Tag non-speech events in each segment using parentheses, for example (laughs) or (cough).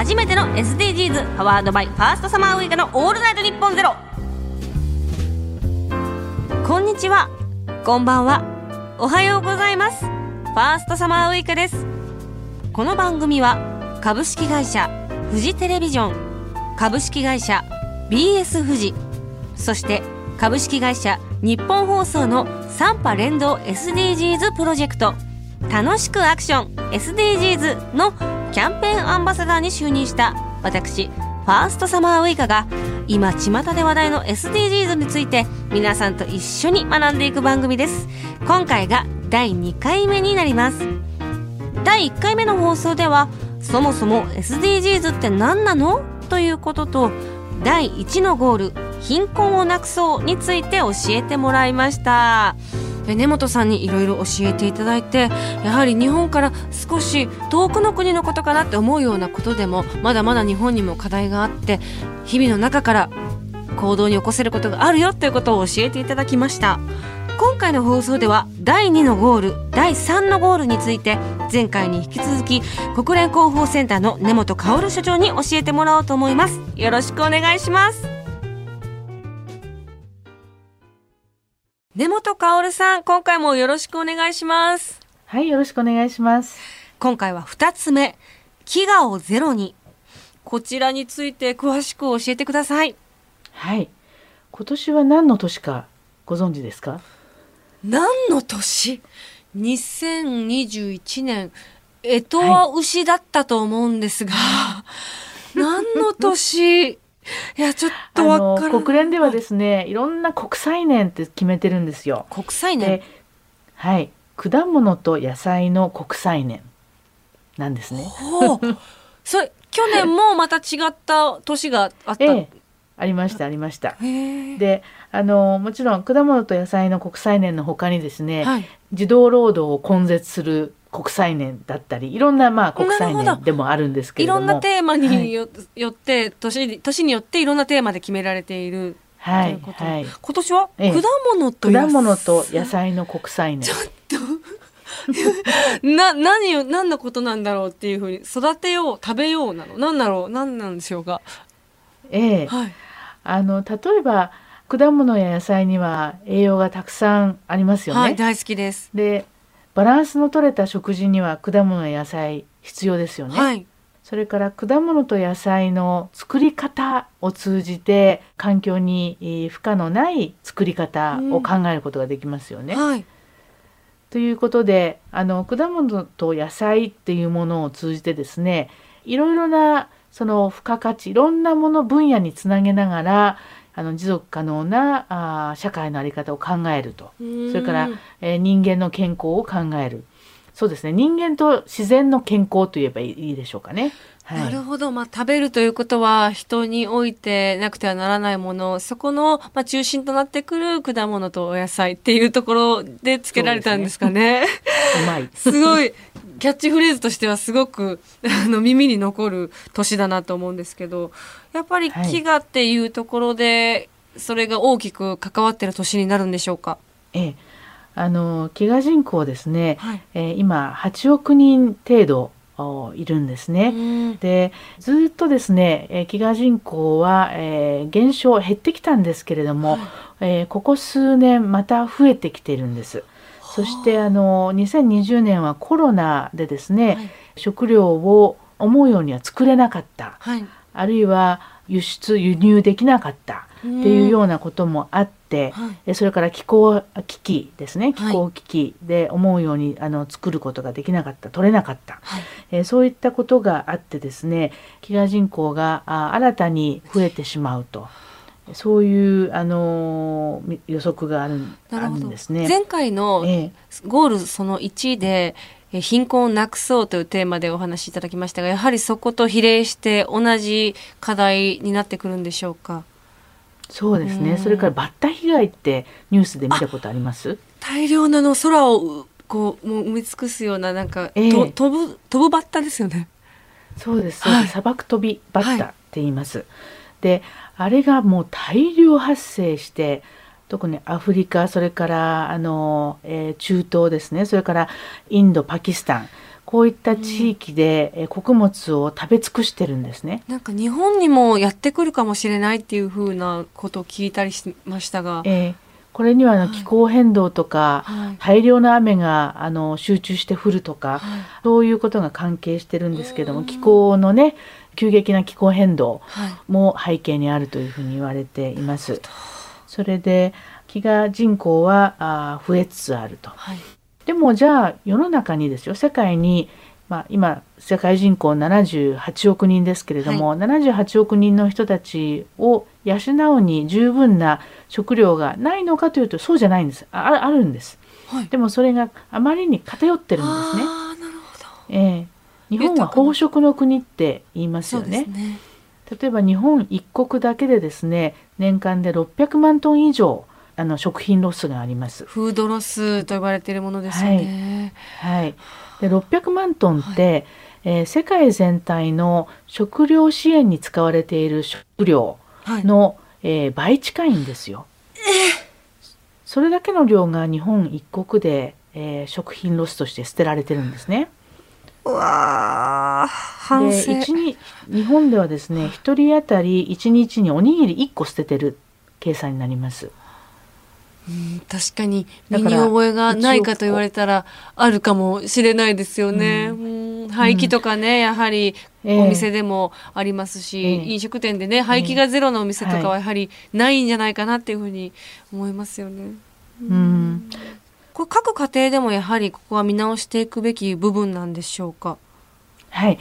初めての SDGs パワードバイファーストサマーウイカのオールナイトニッポンゼロ。こんにちは。こんばんは。おはようございます。ファーストサマーウイカです。この番組は株式会社フジテレビジョン株式会社 BS フジそして株式会社日本放送の3波連動 SDGs プロジェクト楽しくアクション SDGs のキャンペーンアンバサダーに就任した私ファーストサマーウイカが今巷で話題の SDGs について皆さんと一緒に学んでいく番組です。今回が第2回目になります。第1回目の放送ではそもそも SDGs って何なの？ということと第1のゴール貧困をなくそうについて教えてもらいました。根本さんにいろいろ教えていただいてやはり日本から少し遠くの国のことかなって思うようなことでもまだまだ日本にも課題があって日々の中から行動に起こせることがあるよということを教えていただきました。今回の放送では第2のゴール第3のゴールについて前回に引き続き国連広報センターの根本薫所長に教えてもらおうと思います。よろしくお願いします。根本薫さん、今回もよろしくお願いします。はい、よろしくお願いします。今回は2つ目、飢餓をゼロに。こちらについて詳しく教えてください。はい。今年は何の年かご存知ですか？何の年 ?2021 年、えとは牛だったと思うんですが、はい、何の年？いやちょっとわか国連ではですねいろんな国際年って決めてるんですよ。国際年？はい。果物と野菜の国際年なんですね。それ去年もまた違った年があった、ええ、ありましたありました。であのもちろん果物と野菜の国際年のほかにですね、はい、児童労働を根絶する国際年だったりいろんなまあ国際年でもあるんですけれども。いろんなテーマによ,、って年年によっていろんなテーマで決められている。はい、はい、今年は、ええ、果物と果物と野菜の国際年。ちょっと。(laughs) な何を何のことなんだろうっていうふうに育てよう食べようなの。何だろう何なんでしょうか。ええ、はい、あの例えば果物や野菜には栄養がたくさんありますよね。はい、大好きです。でバランスの取れた食事には果物や野菜必要ですよね。はい、それから果物と野菜の作り方を通じて環境に負荷のない作り方を考えることができますよね。うんはい、ということであの果物と野菜っていうものを通じてですねいろいろなその付加価値いろんなもの分野につなげながらあの持続可能なあ社会の在り方を考えると。それから、えー、人間の健康を考えるそうですね。人間と自然の健康といえばいいでしょうかね。はい、なるほど、まあ、食べるということは人においてなくてはならないもの。そこの、まあ、中心となってくる果物とお野菜っていうところでつけられたんですかね。うまい。すごい。キャッチフレーズとしてはすごく (laughs) あの耳に残る年だなと思うんですけどやっぱり飢餓っていうところで、それが大きく関わってる年になるんでしょうか？ええ、あの飢餓人口ですね、はい、えー、今8億人程度いるんですね。でずっとですね、えー、飢餓人口は、えー、減少減ってきたんですけれども、はい、えー、ここ数年また増えてきているんです。そしてあの2020年はコロナでですね、はい、食料を思うようには作れなかった、はい、あるいは輸出輸入できなかったっていうようなこともあって、はい、それから気候危機ですね。気候危機で思うようにあの作ることができなかった取れなかった、はい、えそういったことがあってですね飢餓人口があ新たに増えてしまうと。そういうあの予測があるあるんですね。前回のゴールその1で、え貧困をなくそうというテーマでお話しいただきましたが、やはりそこと比例して同じ課題になってくるんでしょうか？そうですね。それからバッタ被害ってニュースで見たことあります？大量なの空をこうもう埋め尽くすようななんか、えー、飛ぶ飛ぶバッタですよね。そうです。そうです。砂漠飛びバッタって言います。はい、で、あれがもう大量発生して特にアフリカそれからあの、えー、中東ですねそれからインドパキスタンこういった地域で、え穀物を食べ尽くしてるんですね。なんか日本にもやってくるかもしれないっていうふうなことを聞いたりしましたが。えーこれには気候変動とか、はい、大量の雨があの集中して降るとか、はい、そういうことが関係してるんですけども気候のね急激な気候変動も背景にあるというふうに言われています。はい、それで飢餓人口はあ増えつつあると。でもじゃあ世の中にですよ世界にまあ、今世界人口78億人ですけれども、はい、78億人の人たちを養うに十分な食料がないのかというとそうじゃないんです。ああるんです、はい、でもそれがあまりに偏ってるんですね。あなるほど。えー、日本は飽食の国って言いますよね。ね。例えば日本一国だけでですね年間で600万トン以上あの食品ロスがあります。フードロスと呼ばれているものですよね。はい、はいで600万トンって、はい、えー、世界全体の食料支援に使われている食料の、はい、えー、倍近いんですよ。それだけの量が日本一国で、えー、食品ロスとして捨てられてるんですね。うわ反省で日本ではですね1人当たり1日におにぎり1個捨ててる計算になります。うん、確かに身に覚えがないかと言われたらあるかもしれないですよね。うん、廃棄とかね、やはりお店でもありますし、えー、飲食店でね廃棄がゼロのお店とかはやはりないんじゃないかなっていうふうに思いますよね。うん、これ各家庭でもやはりここは見直していくべき部分なんでしょうか？はい、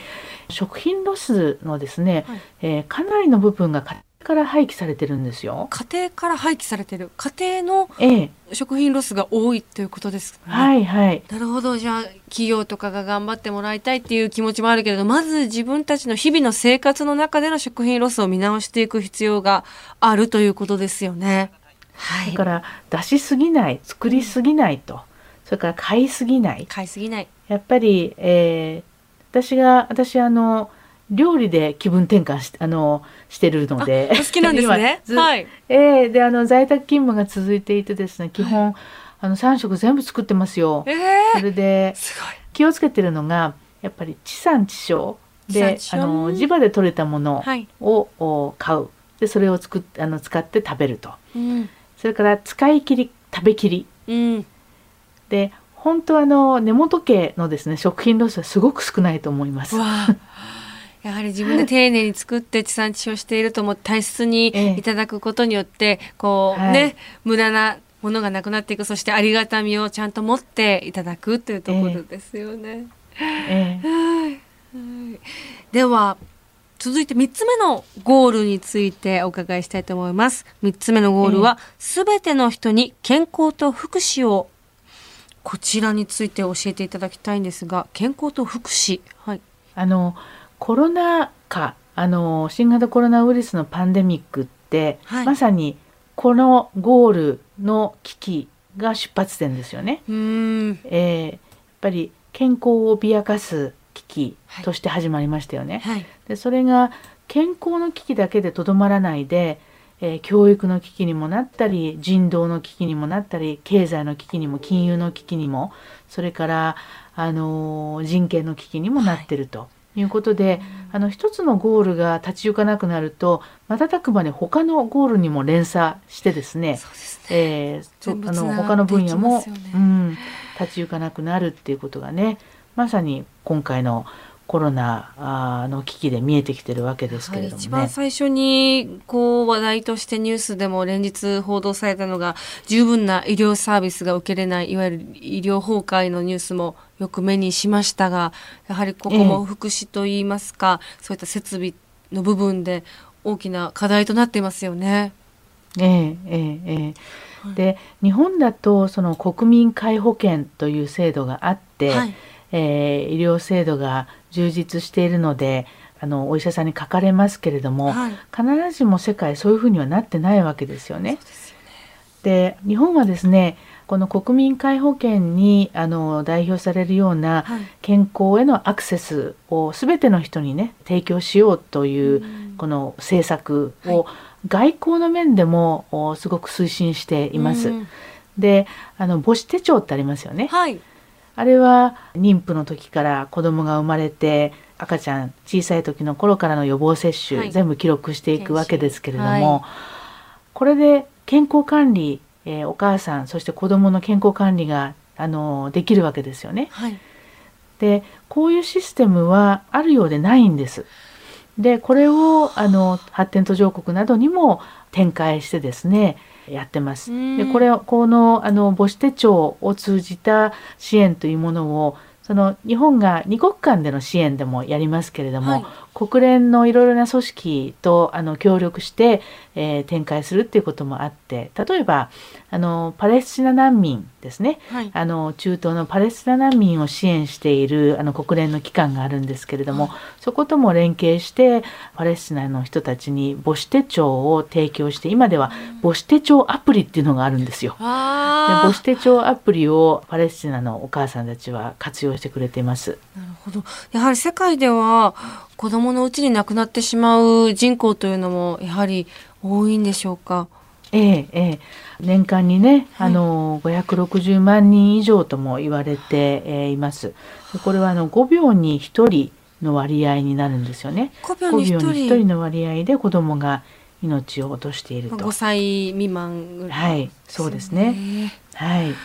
食品ロスのですね、はい、えー、かなりの部分がから廃棄されてるんですよ。家庭から廃棄されてる家庭の食品ロスが多いということですね。はいはい。なるほどじゃあ企業とかが頑張ってもらいたいっていう気持ちもあるけれどまず自分たちの日々の生活の中での食品ロスを見直していく必要があるということですよね。はい、だから出しすぎない作りすぎないと、それから買いすぎない買いすぎないやっぱり、えー、私が私あの料理で気分転換しあのしてるので。好きなんですね。(laughs) はい。えー、であの在宅勤務が続いていてですね基本、はい、あの3食全部作ってますよ。えー、それで気をつけてるのがやっぱり地産地消。であの地場で採れたものを、はい、買う。でそれを作っあの使って食べると、うん、それから使い切り食べきり、うん、で本当あの根本家のですね食品ロスはすごく少ないと思います。(laughs) やはり自分で丁寧に作って地産地消しているとも大切にいただくことによって、こうね、無駄なものがなくなっていくそしてありがたみをちゃんと持っていただくというところですよね。えー、では続いて3つ目のゴールについてお伺いしたいと思います。3つ目のゴールは、す、べ、ての人に健康と福祉をこちらについて教えていただきたいんですが、健康と福祉。はい。あの、コロナ禍あの新型コロナウイルスのパンデミックって、はい、まさにこのゴールの危機が出発点ですよね。うん、えー、やっぱり健康を脅かす危機として始まりましたよね。はい、でそれが健康の危機だけでとどまらないで、えー、教育の危機にもなったり人道の危機にもなったり経済の危機にも金融の危機にもそれから、あのー、人権の危機にもなってると。はいいうことで、あの一つのゴールが立ち行かなくなると瞬く間に他のゴールにも連鎖してですねそね、えー、あの他の分野も、ね、うん、立ち行かなくなるっていうことがねまさに今回のコロナの危機で見えてきてるわけですけれども、ね、一番最初にこう話題としてニュースでも連日報道されたのが十分な医療サービスが受けれないいわゆる医療崩壊のニュースもよく目にしましたがやはりここも福祉といいますか、えそういった設備の部分で大きな課題となっていますよね。ええええで日本だとその国民皆保険という制度があって、はい、えー、医療制度が充実しているのであのお医者さんに書かれますけれども、はい、必ずしも世界そういうふうにはなってないわけですよね。で、日本はですねこの国民皆保険にあの代表されるような健康へのアクセスを全ての人にね提供しようというこの政策を外交の面でもすごく推進しています。であの母子手帳ってありますよね。はいあれは妊婦の時から子供が生まれて赤ちゃん小さい時の頃からの予防接種、はい、全部記録していくわけですけれども、はい、これで健康管理、えー、お母さんそして子供の健康管理があのできるわけですよね。はい、でこういうシステムはあるようでないんです。でこれをあの発展途上国などにも展開してですねやってます。でこれこのあの母子手帳を通じた支援というものをその日本が2国間での支援でもやりますけれども、はい、国連のいろいろな組織とあの協力して、えー、展開するっていうこともあって例えばあのパレスチナ難民ですね、はい、あの中東のパレスチナ難民を支援しているあの国連の機関があるんですけれども、はい、そことも連携してパレスチナの人たちに母子手帳を提供して今では母子手帳アプリっていうのがあるんですよ。で母子手帳アプリをパレスチナのお母さんたちは活用してくれています。なるほど。やはり世界では子供のうちに亡くなってしまう人口というのもやはり多いんでしょうか？ええええ、年間にね、はい、あの560万人以上とも言われて、えー、います。これはあの5秒に1人の割合になるんですよね。5秒に ,1 人 ,1 人の割合で子供が命を落としていると。5歳未満ぐらい、はい、そうですね。はい。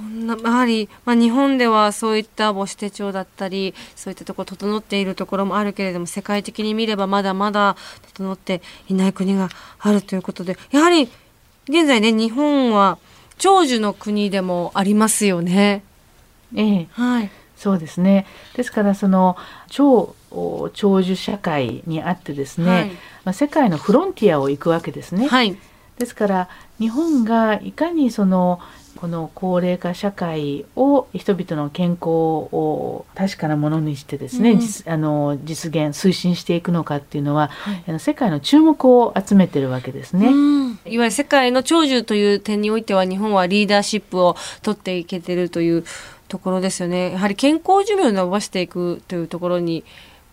そんなやはり、まあ、日本ではそういった母子手帳だったりそういったところ整っているところもあるけれども世界的に見ればまだまだ整っていない国があるということでやはり現在ね日本は長寿の国でもありますよね。ええ、はい、そうですね。ですからその超長寿社会にあってですね、はい、まあ、世界のフロンティアを行くわけですね。はい、ですから日本がいかにそのこの高齢化社会を人々の健康を確かなものにしてですね、うん、あの実現推進していくのかっていうのは、はい、世界の注目を集めてるわけですね、うん、いわゆる世界の長寿という点においては日本はリーダーシップを取っていけてるというところですよね。やはり健康寿命を伸ばしていくというところに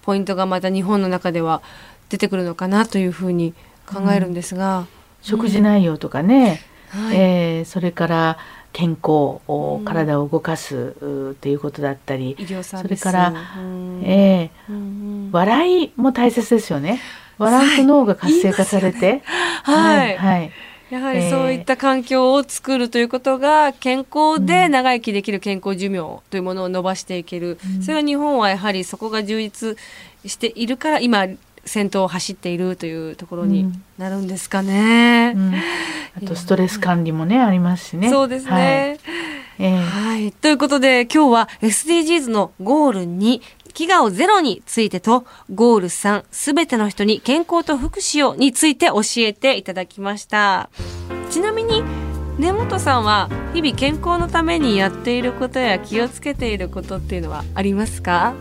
ポイントがまた日本の中では出てくるのかなというふうに考えるんですが、うん、食事内容とかね、はい、えー、それから健康、うん、体を動かすっていうことだったりそれから、うん、えー、うん、笑いも大切ですよね。笑うと脳が活性化されて、はい、はい、はい。やはりそういった環境を作るということが健康で長生きできる健康寿命というものを伸ばしていける、うん、それは日本はやはりそこが充実しているから今先頭を走っているというところになるんですかね。うん、あとストレス管理もねありますしね。そうですね。はい、えー、はい、ということで今日は SDGs のゴールに飢餓をゼロについてとゴール3すべての人に健康と福祉をについて教えていただきました。ちなみに根本さんは日々健康のためにやっていることや気をつけていることっていうのはありますか？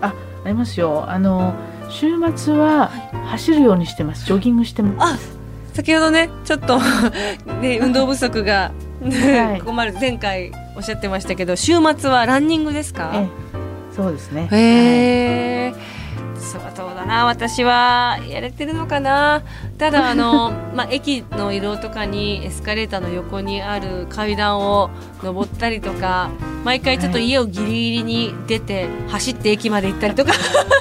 あありますよあの週末は走るようにしてます。ジョギングしてます。先ほどねちょっと (laughs) ね運動不足がはい、ここまで前回おっしゃってましたけど週末はランニングですか？そうですね。へえ、はい。そうだな私は。やれてるのかな？ただあの、(laughs) まあ、駅の移動とかにエスカレーターの横にある階段を登ったりとか毎回ちょっと家をギリギリに出て走って駅まで行ったりとか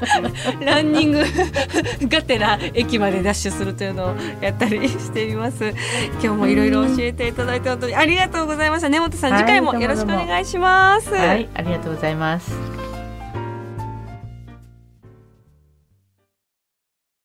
(laughs) ランニング (laughs) がてら駅までダッシュするというのをやったりしています。今日もいろいろ教えていただいて本当にありがとうございました。根本さん、はい、次回もよろしくお願いします。はいありがとうございます